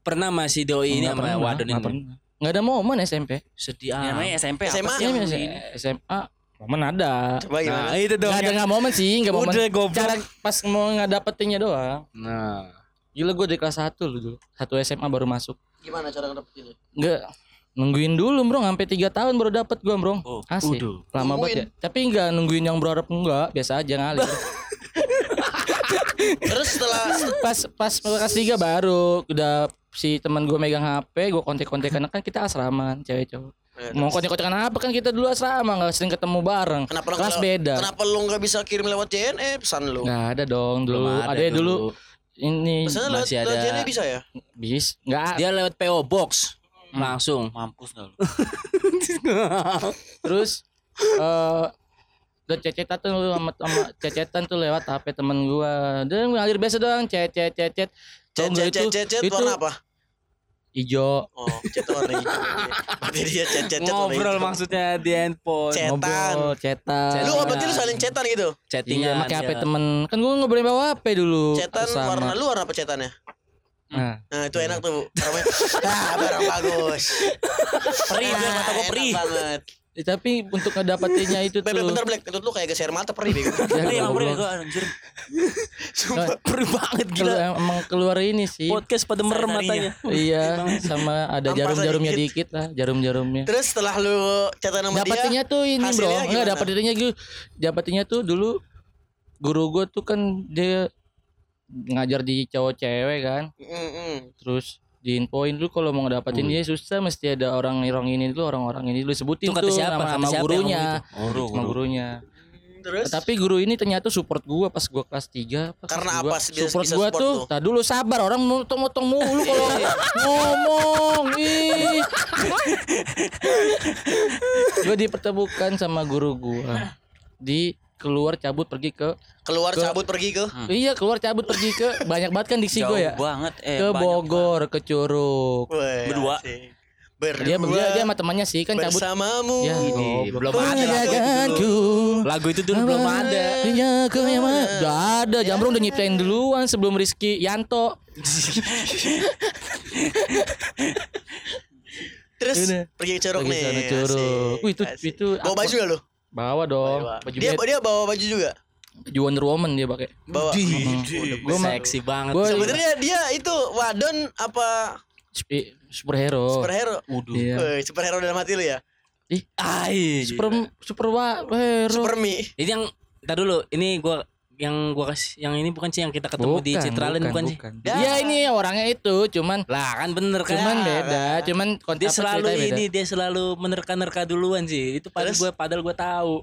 pernah masih doi ini sama pernah, Wadon ini? pernah. Nggak ada momen SMP. Sedih Ya, ah. namanya SMP apa SMA. SMA. ini? SMA momen ada. Coba gimana? Nah, itu dong. Nggak ada yang- nggak momen sih, nggak momen. Udah, goblok. Cara pas mau nggak dapetinnya doang. Nah, Gila gue dari kelas 1 lu dulu. Satu SMA baru masuk. Gimana cara ngedapetinnya? Enggak nungguin dulu bro. Sampai tiga tahun baru dapet gua bro. Oh, asik. udah. lama banget ya. Tapi enggak nungguin yang berharap enggak biasa aja ngalir. Terus setelah pas pas kelas tiga baru udah si teman gue megang HP gue kontek-kontekan kan kita asrama cewek cowok. Ya, mau kontek-kontekan apa kan kita dulu asrama nggak sering ketemu bareng. Kenapa lu kelas nggak- beda. Kenapa lu nggak bisa kirim lewat JNE pesan lu? nggak ada dong dulu. Belum ada, dulu. ini Pesannya lewat, masih lewat ada- JNE bisa ya? bis. Nggak Dia lewat PO Box Hmm. langsung. Mampus gak lu? terus eh udah cecetan tuh sama, sama cecetan tuh lewat HP temen gua dan ngalir biasa doang cet cet cet cet Cet Tau nggak cet cet cet cet itu warna apa? hijau Oh, cet warna hijau. Berarti dia cet cet Ngobrol maksudnya di handphone. Cet. Cetan. ngobrol cetan Lu berarti lu saling cetan gitu? iya Chattingan. pakai HP ya. temen kan gua nggak boleh bawa HP dulu Cetan warna lu warna apa cetannya? Nah Nah, itu enak tuh. Barangnya, ah, barang bagus. Perih biar mata gua enak perih. banget. eh, tapi untuk ngedapetinnya itu tuh bentar Black. Itu lu kayak geser mata perih bego. Ya, Perih emang perih gua anjir. Nah, Perih banget gila. Kelu- emang keluar ini sih Podcast pada merem matanya. iya sama ada jarum-jarumnya sedikit. dikit lah jarum-jarumnya Terus setelah lu cetan sama dia, dapetinnya tuh ini bro enggak gimana? dapetinnya gue dapetinnya tuh dulu guru gue tuh kan dia ngajar di cowok cewek kan. Mm, mm. terus diinfoin dulu kalau mau ngedapetin dia susah mesti ada orang orang ini dulu orang-orang ini dulu. Sebutin kata tuh siapa? sama, Kata sama siapa gurunya. Guru, sama guru. gurunya. Terus? Tapi guru ini ternyata support gua pas gua kelas 3 Karena apa sih support gua support tuh? tak dulu sabar orang motong-motong mulu kalau ngomong ih. Gua dipertemukan sama guru gua di keluar cabut pergi ke keluar Ke- cabut pergi ke iya keluar cabut pergi ke banyak banget kan diksi Jauh gua ya banget eh ke Bogor ke Curug Weh, Berdua. asik. Berdua. dia dia, dia sama temannya sih kan cabut bersamamu. ya belum goblok. ada lagu itu Penjagaanku. Lagu itu dulu belum ada. Iya, ke mana? Udah ada, Jamrong udah nyiptain duluan sebelum Rizky Yanto. Terus pergi ke Curug Pergi nih. Curug. Asik, Wih, itu- asik. itu bawa baju gak lu? Bawa dong. Bawa. Baju dia dia, dia bawa baju juga. baju Wonder Woman dia pakai. Bawa. Gua mah- Seksi banget. Gua- Sebenarnya dia itu wadon apa Sp- superhero. superhero? Waduh. Iya. Woi, superhero dalam hati lu ya? Ih, Ai. super super wa- hero. Supermi. Ini yang Ntar dulu, ini gua yang gua kasih yang ini bukan sih yang kita ketemu di Citraland bukan, sih? Ya. Iya ini orangnya itu, cuman Lah kan bener kan. cuman beda, cuman dia selalu beda. ini dia selalu menerka-nerka duluan sih. Itu padahal Terus? gue padahal gue tahu.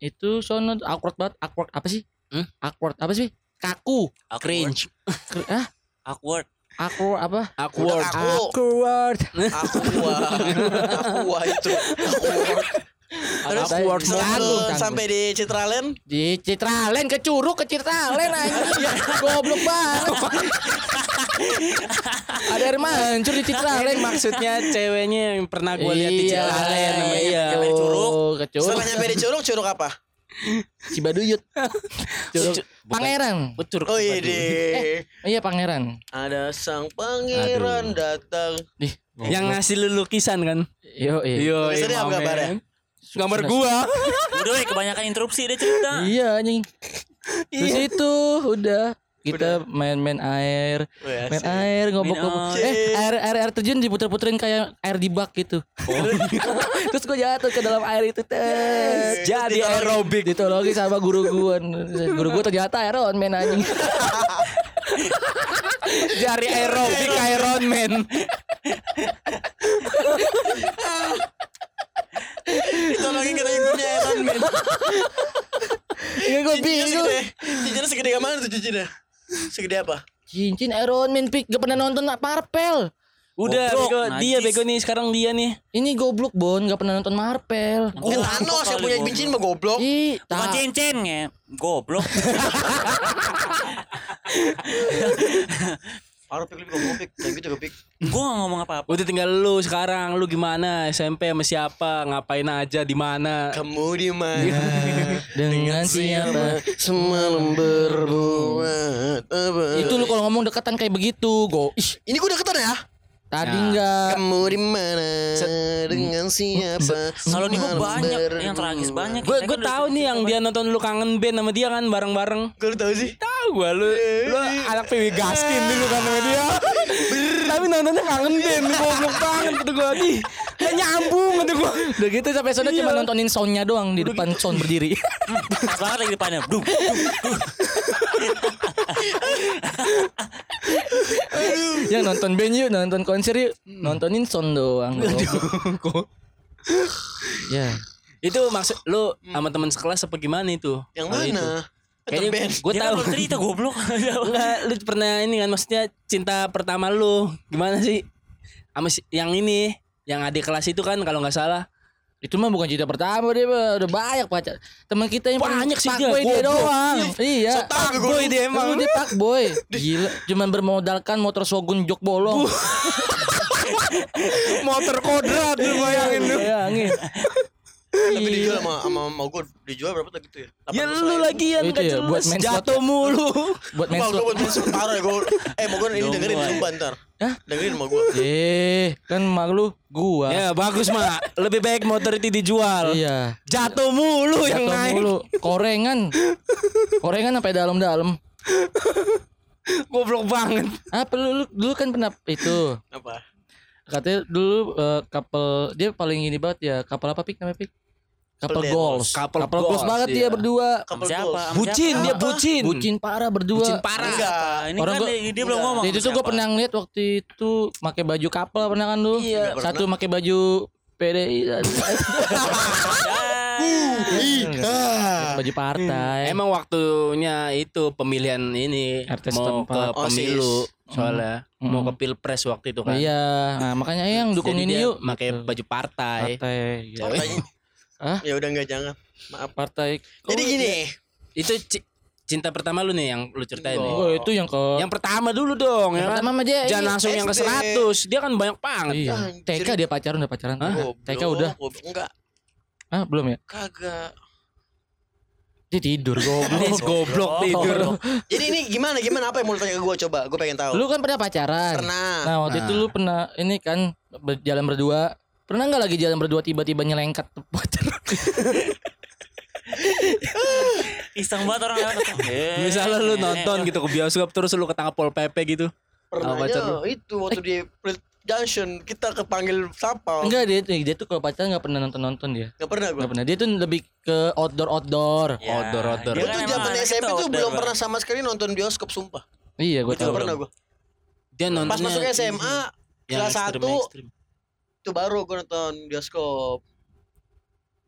Itu sono awkward banget, awkward apa sih? Hmm? Awkward apa sih? Kaku. Cringe. Kr- Ah, Awkward. awkward apa? Awkward. Aku. Awkward. Aku. Aku itu. Aku wah. Terus canggung. sampai di Citraland, Di Citraland ke Curug ke Citraland anjing. Goblok banget. Ada air mancur di Citraland Maksudnya ceweknya yang pernah gue lihat di Iya, Citraland sama iya. ke Curug, ke Curug. setelah nyampe di Curug, Curug apa? Cibaduyut. Curug Pangeran. Ucur. Oh iya deh. Iya Pangeran. Ada sang pangeran datang. Ih, Yang ngasih lu lukisan kan? Yo, iya. Tulisannya apa gambarnya? Gambar gua. Udah weh, kebanyakan interupsi dia cerita. Iya anjing. Terus itu udah kita main-main air, Wih, main asik. air ngobok-ngobok. Main Eh, air air air terjun diputer-puterin kayak air di bak gitu. Terus gue jatuh ke dalam air itu tes. Jadi aerobik. Ditolongin sama guru gue. Guru gue ternyata Iron Man anjing. Jari aerobik Iron Man. Itu lagi kita punya Iron Man. Iya gue bingung. segede. Cincinnya segede mana tuh cincinnya? Segede apa? Cincin Iron Man pik gak pernah nonton Marvel. Udah, Goblok, bego. dia bego nih sekarang dia nih. Ini goblok Bon gak pernah nonton Marvel. Oh, Thanos yang punya cincin mah goblok. Ih, Bukan cincin ya. Goblok. Parah pik ngomong pik. Kayak gitu pik. Gua gak ngomong apa-apa. Udah tinggal lu sekarang. Lu gimana? SMP sama siapa? Ngapain aja di mana? Kamu di mana? Dengan siapa? Semalam berbuat apa? Itu lu kalau ngomong dekatan kayak begitu, go. Ih, Ini gue deketan ya? tadi Nah. enggak. Kamu di mana? Dengan siapa? Kalau di gua Semalam banyak yang tragis banyak. Gue gue tahu nih yang dia nonton lu kangen band sama dia kan bareng-bareng. Gue tahu sih? Tahu gua lu lu anak PW Gaskin dulu kan sama dia. Tapi nontonnya kangen band goblok banget kata gua nih. Gak nyambung kata gua. Udah gitu sampai sana Iya. cuma nontonin soundnya doang di depan sound berdiri. Pas banget lagi depannya. Duh. yang nonton band yuk, nonton konser yuk, nontonin sound doang. ya. Itu maksud lu sama teman sekelas apa gimana itu? Yang Kalau itu. Kayaknya gue kan tahu. belum cerita goblok. Enggak, lu pernah ini kan maksudnya cinta pertama lu gimana sih? Sama si- yang ini, yang adik kelas itu kan kalau nggak salah. Itu mah bukan cerita pertama dia udah banyak pacar. Teman kita yang paling Banyak sih dia, fuckboy dia doang. Iya. Fuckboy dia emang. Emang dia fuckboy. Gila, cuman bermodalkan motor Shogun jok bolong. Motor kodrat lu bayangin lu. Bayangin. Tapi dijual sama sama mau gue dijual berapa tadi gitu ya? Ya 800 lu ribu. lagi yang gak ya, buat jelas jatuh mulu. Buat main Mau gue slot. buat main slot parah ya gue. Eh mau gue ini dengerin sumpah ntar. Hah? Dengerin sama gue. Eh, kan mak lu gua. Ya bagus mak. Lebih baik motor itu dijual. Iya. Jatuh mulu yang Jatuh naik. mulu. Korengan. Korengan sampai dalam-dalam. Goblok banget. Apa lu, lu dulu kan pernah itu Apa? katanya dulu eh, kapal dia paling ini banget ya kapal apa pik namanya pik kapal goals Kapal kapal goals goals, banget iya. dia berdua Couple siapa? goals. Bucin siapa? dia bucin. bucin parah berdua Bucin parah. Enggak. Ini Orang kan gua- dia, dia belum ngomong. Jadi itu sama gue pernah ngeliat waktu itu pakai baju kapal pernah kan lu? Iya. Satu pakai baju PDI, Ah. baju partai. Emang waktunya itu pemilihan ini RT mau ke setempat. pemilu OSIS. soalnya Hmm. mau ke pilpres waktu itu Oh, kan. iya, nah, makanya yang dukung Jadi ini dia yuk. pakai baju partai. partai. gitu. Hah? Ya udah enggak jangan. Maaf. Partai. Jadi Oh, gini. Itu ci- cinta pertama lu nih yang lu ceritain nih. Oh, itu yang ke Yang pertama dulu dong ya. kan? pertama mah dia Jangan langsung yang ke SD. 100. Dia kan banyak banget. Iya. TK dia pacaran udah pacaran. Hah? Goblok, TK udah. goblok. Enggak. Ah, belum ya? Kagak. Dia tidur goblok. Goblok tidur. Jadi ini gimana gimana apa yang mau lu tanya ke gue coba? Gue pengen tahu. Lu kan pernah pacaran. Pernah. Nah, waktu itu Nah. lu pernah ini kan berjalan berdua. Pernah nggak lagi jalan berdua tiba-tiba nyelengkat pacar? Iseng banget orang lewat. Misalnya lu nonton gitu ke bioskop terus lu ketangkap pol PP gitu. Pernah pacar itu waktu di Junction kita kepanggil siapa? Enggak dia dia tuh kalau pacaran nggak pernah nonton-nonton dia. Gak pernah gue. Nggak pernah. Dia tuh lebih ke outdoor outdoor. Ya, Outdoor, outdoor. dia Gue tuh zaman SMP tuh belum Bang. pernah sama sekali nonton bioskop sumpah. Iya, gue juga pernah gue. Dia Pas nontonnya masuk SMA yang kelas ekstrim, 1 ekstrim. Itu baru gue nonton bioskop.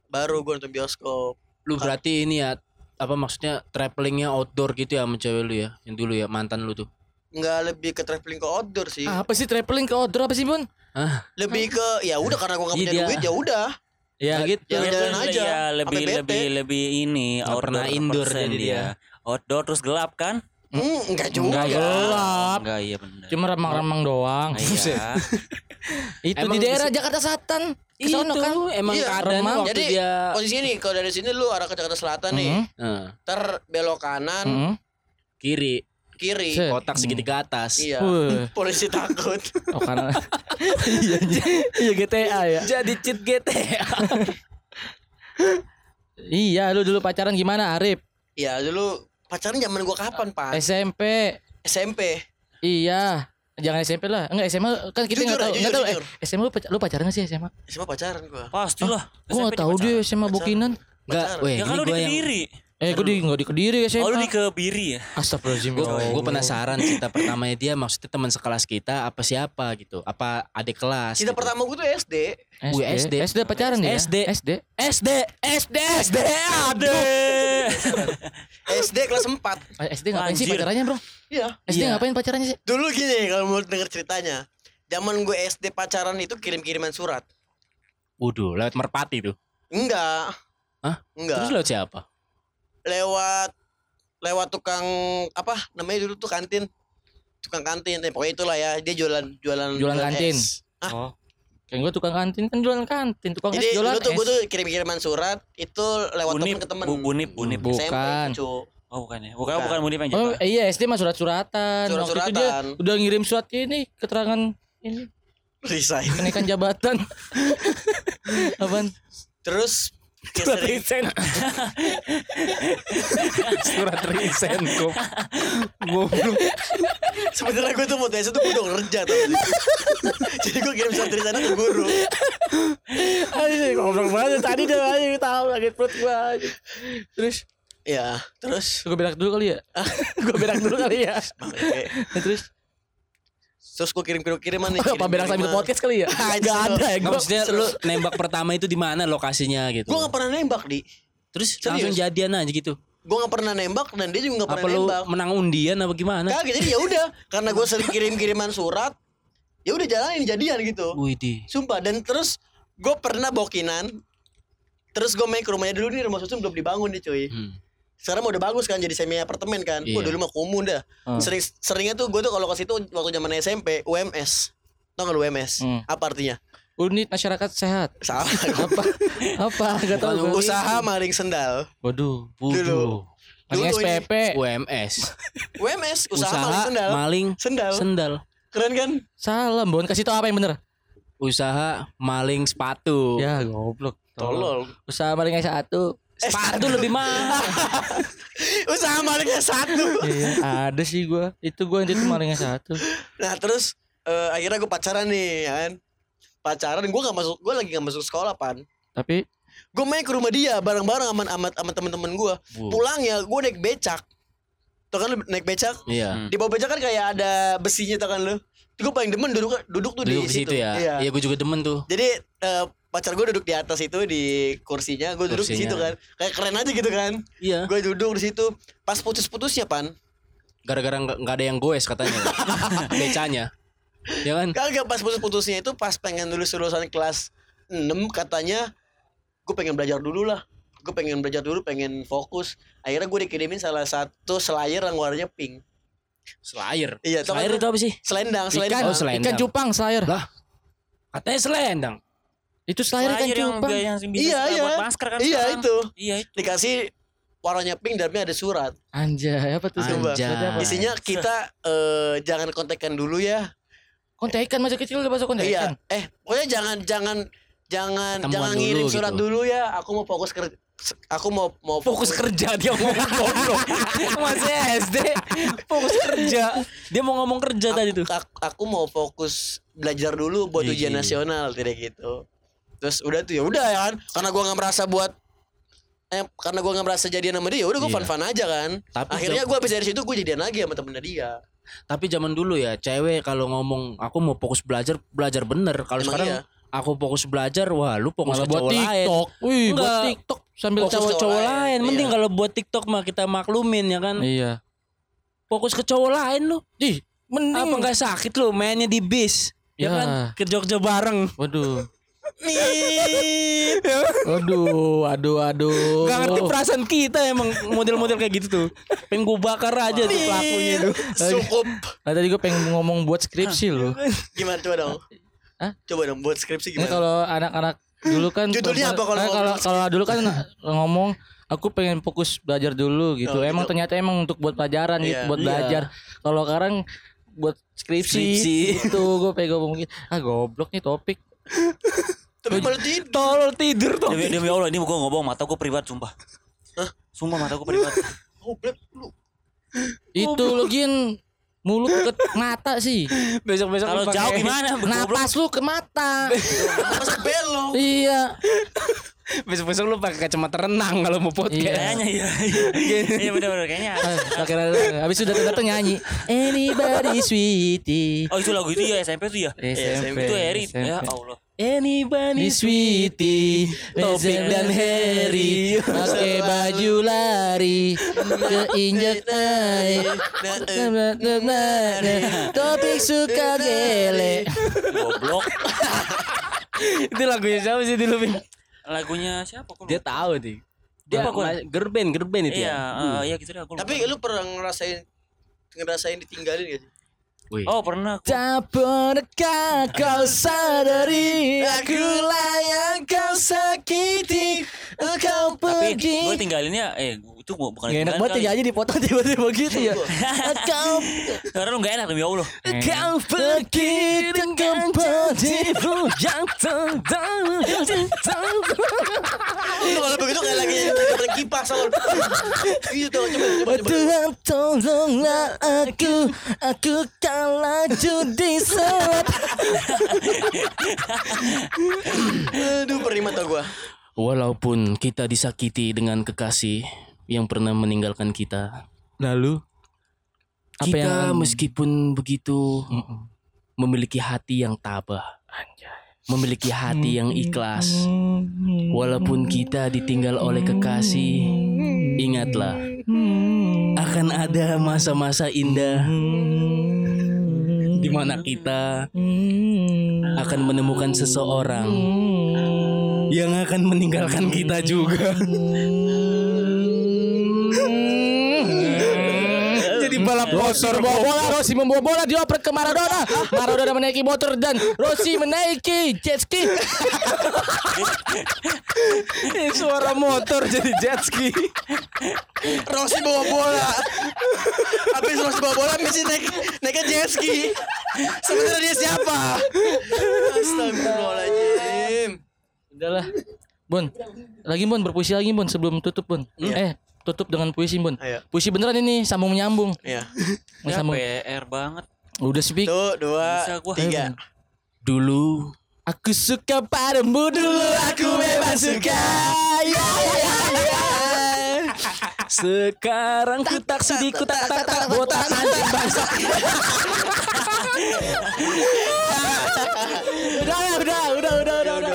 Baru gue nonton bioskop. Lu berarti ini ya apa maksudnya travelingnya outdoor gitu ya sama cewek lu ya yang dulu ya mantan lu tuh Nggak lebih ke traveling ke outdoor sih. Ah, Apa sih traveling ke outdoor apa sih, Bun? ah Lebih ke ya udah karena gue nggak Iya, punya dia. duit ya udah. Ya, gitu Jalan-jalan Dia tuh aja, ya, lebih lebih lebih ini Nggak pernah outdoor indoor jadi dia. Outdoor terus gelap kan? Hmm, enggak juga. Enggak gelap. Enggak iya benar. Cuma remang-remang doang. Nah, iya. Itu Emang di daerah Jakarta Selatan. itu kan. emang Iya, keadaan remang. waktu Jadi dia posisinya nih kalau dari sini lu arah ke Jakarta Selatan nih, Mhm, Eh, ter belok kanan, mhm. kiri kiri. Set. kotak segitiga atas Iya. Polisi takut. Oh karena iya iya GTA ya. jadi cheat GTA Iya, lu dulu pacaran gimana, Arif? Iya, dulu pacaran zaman gua kapan, Pak? SMP. SMP. Iya. Jangan SMP lah. Enggak SMA kan kita enggak tahu. Enggak tahu eh, SMA lu, pac- lu pacaran gak sih SMA? SMA pacaran gua. Pastilah. Gua enggak tahu deh SMA Bokinan. enggak weh Ya kan ini lu di Kediri. Eh, gua di enggak di Kediri SMA. Oh lu di Kebiri ya? Astagfirullahaladzim. gue ya Allah. penasaran cerita pertamanya dia maksudnya teman sekelas kita apa siapa gitu apa adik kelas Cinta gitu. pertama gua tuh SD. Gue SD. SD pacaran ya? SD. SD. SD SD SD ada SD kelas 4. Ah, SD ngapain sih pacarannya, Bro? Iya. SD Iya. ngapain pacarannya sih? Dulu gini kalau mau denger ceritanya. Zaman gue SD pacaran itu kirim-kiriman surat. Waduh lewat merpati tuh Enggak. Hah? Enggak. terus lewat siapa lewat lewat tukang apa namanya dulu tuh kantin tukang kantin eh, pokoknya itulah ya dia jualan jualan Jualan kantin. es. Ah. Oh. Kayak gua tukang kantin kan jualan kantin, tukang es jadi jualan dulu tuh gue es. tuh kirim kiriman surat itu lewat temen Bunip, ke temen Bu- bunip, bunip. Bu- SMP, Bukan. cu. Oh bukan ya. Bukan Bukan. bukan bunip yang Oh jatuh. iya SD mah surat-suratan. Waktu itu dia Surat-suratan. udah ngirim surat ini keterangan ini resign kenaikan jabatan. Apaan? terus Surat resign. surat resign kok goblok sebenarnya gue tuh mau tes itu gue udah kerja tau gak sih? jadi gue kirim surat sana ke guru Aduh, ngobrol banget tadi udah aja tahu lagi perut gua. aja. Terus ya terus gue berak dulu kali ya. gue berak dulu kali ya. Nah, terus terus gue kirim kirim kiriman nih apa berak sambil podcast kali ya? Ah, Gak ada ya. Gua, maksudnya lu nembak pertama itu di mana lokasinya gitu gue gak pernah nembak di terus Serius? langsung jadian aja gitu gue gak pernah nembak dan dia juga gak apa pernah lu nembak. menang undian apa gimana? Kagak jadi ya udah. Karena gue sering kirim kiriman surat ya udah jalanin jadian gitu. Wih di. Sumpah dan terus gue pernah bokinan terus gue main ke rumahnya dulu nih rumah susun belum dibangun nih cuy. Hmm. sekarang udah bagus kan jadi semi apartemen kan. Iya. Wah dulu mah kumuh dah. Hmm. sering seringnya tuh gue tuh kalau ke situ waktu zaman SMP UMS tau gak lu UMS Hmm. apa artinya unit masyarakat sehat. salah Apa? apa? Gak gua. usaha maling sendal Waduh. Dulu. Waduh Dulu ini- SPP. UMS UMS usaha, maling usaha sendal maling sendal sendal keren kan Salam, Bon. Kasih tau apa yang bener. usaha maling sepatu Ya, goblok. tolol Usaha paling satu. sepatu lebih mahal usaha malingnya satu iya, ada sih gua. Itu gua itu malingnya satu. Nah terus eh, akhirnya gue pacaran nih ya kan Pacaran gue gak masuk Gue lagi gak masuk sekolah pan. Tapi Gue main ke rumah dia Bareng-bareng sama, sama, sama temen-temen gue Wow. Pulang ya gue naik becak. Tuh kan lu naik becak? Iya. Hmm. Di bawah becak kan kayak ada besinya tuh kan lu? Gue paling demen duduk duduk tuh duduk di di situ ya? Iya. iya gue juga demen tuh. Jadi eh, pacar gue duduk di atas itu di kursinya Gue duduk di Kursinya. situ kan. Kayak keren aja gitu kan. Iya. Gue duduk di situ. Pas putus-putusnya pan. Gara-gara nggak nggak ada yang goes katanya. Becanya ya kan Kagak pas putus-putusnya itu pas pengen lulus lulusan kelas 6 katanya gue pengen belajar dulu lah. Gue pengen belajar dulu, pengen fokus. Akhirnya gue dikirimin salah satu slayer yang warnanya pink. Slayer Iya, Slayer itu apa sih Selendang, ikan, selendang. Oh, selendang. ikan cupang slayer. Lah, katanya selendang Itu slayer ikan Slayer yang cupang. yang bisa Iya, iya. buat masker kan Iya sekarang. itu. Iya itu. Dikasih warnanya pink dalamnya ada surat. Anjay, apa tuh? Anjay. Isinya kita eh, jangan kontekan dulu ya. Kontekan masa kecil udah masuk kontekan. Iya. Eh, pokoknya jangan jangan jangan Ketemuan jangan dulu ngirim surat gitu. dulu ya. Aku mau fokus kerja. Aku mau mau Fokus kerja dia ngomong goblok. Masih SD. Fokus kerja. Dia mau ngomong kerja tadi tuh. aku, aku mau fokus belajar dulu buat Iya, ujian iya. nasional tidak gitu terus udah tuh ya udah ya kan karena gua nggak merasa buat eh karena gua nggak merasa jadian sama dia ya udah gua Iya. fun fun aja kan Tapi akhirnya gua habis dari situ gua jadian lagi sama temennya dia Tapi zaman dulu ya, cewek kalau ngomong aku mau fokus belajar, belajar bener. Kalau sekarang iya? aku fokus belajar, wah lu fokus Malah ke buat cowok lain. TikTok. Wih, buat Enggak. TikTok sambil Cowok-cowok lain, lain. Mending iya. kalau buat TikTok mah kita maklumin ya kan. Iya. Fokus ke cowok lain lu. Ih, mending. Apa nggak sakit lu mainnya di bis? Ya, Ya. kan? Ke Jogja bareng. Waduh. Nih Waduh, aduh, aduh. Gak ngerti perasaan kita emang model-model kayak gitu tuh. Pengen gue bakar aja tuh pelakunya tuh. cukup Nah, tadi gue pengen ngomong buat skripsi loh. gimana coba dong Hah? coba dong buat skripsi gimana kalau anak-anak dulu kan Judulnya apa kalau Eh, kalau kalau dulu kan ngomong aku pengen fokus belajar dulu gitu. Oh, emang gitu. ternyata emang untuk buat pelajaran gitu, Iya. buat Iya. belajar. Kalau sekarang buat skripsi, Skripsi. itu gue pengen ngomong gitu. Ah goblok nih topik. Tapi malah tidur Tolol tidur tuh. Demi, demi Allah ini gue ngomong mata gue privat sumpah. Hah? Sumpah mata gue privat. goblok lu Itu login mulut ke mata sih. Besok-besok Kalau lu pakai- jauh gimana? Napas lu ke mata. masa belok iya. Besok-besok lu pakai kacamata renang kalau mau podcast. Iya. Kayaknya iya. Iya iya benar-benar kayaknya. Ah, Akhirnya habis sudah datang nyanyi Anybody sweetie Oh itu lagu itu ya SMP tuh ya. SMP Itu Harry SMP. ya Allah. Anybody sweetie Topik dan Harry Pakai baju lari Keinjak air Topik suka gele Goblok. itu lagunya siapa sih dulu Bin? Lagunya siapa kok? Dia tahu nih. Dia gua. ma- gerben, gerben itu Iya, ya. iya gitu dah gua lupa. tapi lu pernah ngerasain ngerasain ditinggalin gak sih Wih. Oh pernah aku. Tak pernahkah kau sadari Akulah yang kau sakiti Kau Tapi pergi gue tinggalinnya eh itu gua bukan Gak enak banget kali. ya aja dipotong tiba-tiba gitu ya. Kau Karena lu gak enak demi Allah. Kau pergi dengan padimu yang terdang Lu kalau begitu kayak lagi lagi kipas sama gitu coba coba Tuhan tolonglah aku. Aku kan laju di selat aduh perih mata gua. Walaupun kita disakiti dengan kekasih yang pernah meninggalkan kita, Lalu? Apa kita yang- meskipun begitu memiliki hati yang tabah, memiliki hati yang ikhlas. Walaupun kita ditinggal oleh kekasih, ingatlah akan ada masa-masa indah di mana kita akan menemukan seseorang yang akan meninggalkan kita juga. Jadi balap Motor bawa bola. Rossi membawa bola dioper ke Maradona. Maradona menaiki motor dan Rossi menaiki jet ski. Suara motor jadi jet ski. Rossi bawa bola. Habis Rossi bawa bola Messi naik naiknya jet ski. Sebenarnya dia siapa? Astagfirullahaladzim. Udahlah Bun. Lagi Bun. Berpuisi lagi Bun Sebelum tutup Bun. Eh tutup dengan puisi Bun. Ayo. Puisi beneran ini Sambung menyambung. Ya Ya sambung. PR banget. Udah speak. Tuh dua Bisa gua. tiga. Dulu. Aku suka padamu dulu Aku memang suka. Ya ya ya sekarang ku tak sudi ku tak tak tak botak anjing bangsa. Udah udah udah udah udah